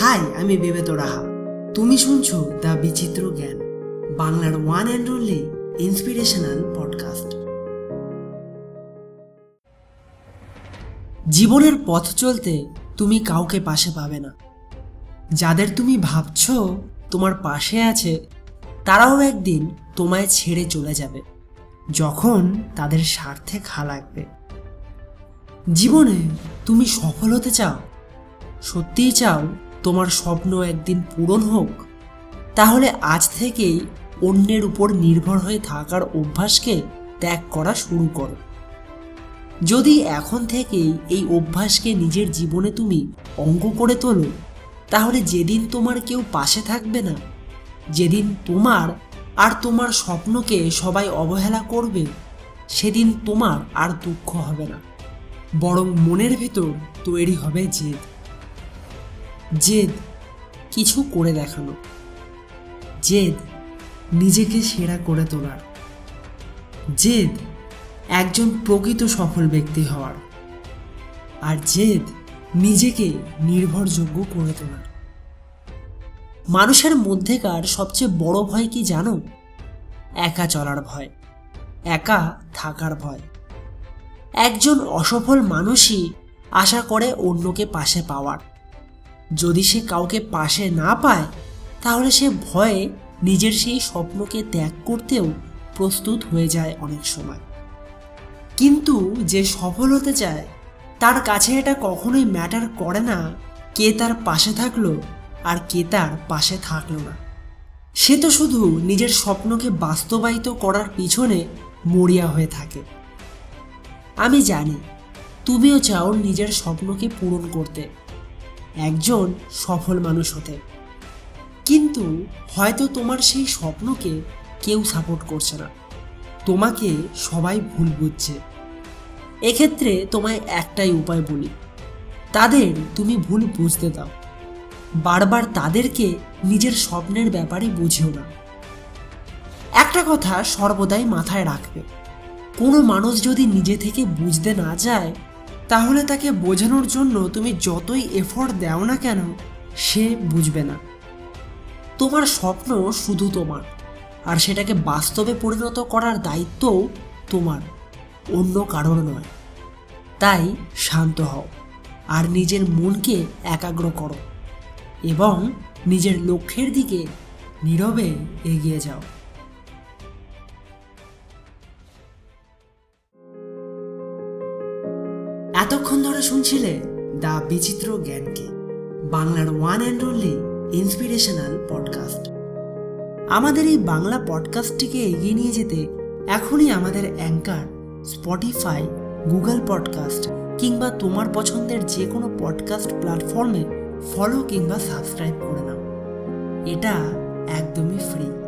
High, আমি বিবেত রাহা তুমি শুনছো দ্য বিচিত্র জ্ঞান, বাংলার one and only inspirational podcast জীবনের পথ চলতে তুমি কাউকে পাশে পাবে না। যাদের তুমি ভাবছ তোমার পাশে আছে, তারাও একদিন তোমায় ছেড়ে চলে যাবে, যখন তাদের স্বার্থে খা লাগবে। জীবনে তুমি সফল হতে চাও, সত্যিই চাও তোমার স্বপ্ন একদিন পূরণ হোক, তাহলে আজ থেকেই অন্যের উপর নির্ভর হয়ে থাকার অভ্যাসকে ত্যাগ করা শুরু করো। যদি এখন থেকেই এই অভ্যাসকে নিজের জীবনে তুমি অঙ্গ করে তোলো, তাহলে যেদিন তোমার কেউ পাশে থাকবে না, যেদিন তোমার আর তোমার স্বপ্নকে সবাই অবহেলা করবে, সেদিন তোমার আর দুঃখ হবে না, বরং মনের ভেতর তৈরি হবে জেদ। জেদ কিছু করে দেখানো জেদ নিজেকে সেরা করে তোলার। জেদ একজন প্রকৃত সফল ব্যক্তি হওয়ার। আর জেদ নিজেকে নির্ভরযোগ্য করে তোলার। মানুষের মধ্যেকার সবচেয়ে বড় ভয় কি জানো? একা চলার ভয়, একা থাকার ভয়। একজন অসফল মানুষই আশা করে অন্যকে পাশে পাওয়ার। যদি সে কাউকে পাশে না পায়, তাহলে সে ভয়ে নিজের সেই স্বপ্নকে ত্যাগ করতেও প্রস্তুত হয়ে যায় অনেক সময়। কিন্তু যে সফল হতে চায়, তার কাছে এটা কখনোই ম্যাটার করে না কে তার পাশে থাকল আর কে তার পাশে থাকল না। সে তো শুধু নিজের স্বপ্নকে বাস্তবায়িত করার পিছনে মরিয়া হয়ে থাকে। আমি জানি, তুমিও চাও নিজের স্বপ্নকে পূরণ করতে। একজন সফল মানুষ হতে। কিন্তু হয়তো তোমার সেই স্বপ্নকে কেউ সাপোর্ট করছে না। তোমাকে সবাই ভুল বুঝছে। এক্ষেত্রে তোমায় একটাই উপায় বলি, তাদের তুমি ভুল বুঝতে দাও। বারবার তাদেরকে নিজের স্বপ্নের ব্যাপারে বুঝেও না। একটা কথা সর্বদাই মাথায় রাখবে, কোনো মানুষ যদি নিজে থেকে বুঝতে না যায় তাহলে তাকে বোঝানোর জন্য তুমি যতই এফোর্ট দাও না কেন, সে বুঝবে না। তোমার স্বপ্ন শুধু তোমার, আর সেটাকে বাস্তবে পরিণত করার দায়িত্বও তোমার, অন্য কারোর নয়। তাই শান্ত হও, আর নিজের মনকে একাগ্র করো, এবং নিজের লক্ষ্যের দিকে নীরবে এগিয়ে যাও। এতক্ষণ ধরে শুনছিলে? দ্য বিচিত্র জ্ঞানকে বাংলার one and only inspirational podcast আমাদের এই বাংলা পডকাস্টটিকে এগিয়ে নিয়ে যেতে এখনই আমাদের অ্যাঙ্কার স্পটিফাই গুগল পডকাস্ট কিংবা তোমার পছন্দের যে কোনো পডকাস্ট প্ল্যাটফর্মে ফলো কিংবা সাবস্ক্রাইব করে নাও। এটা একদমই ফ্রি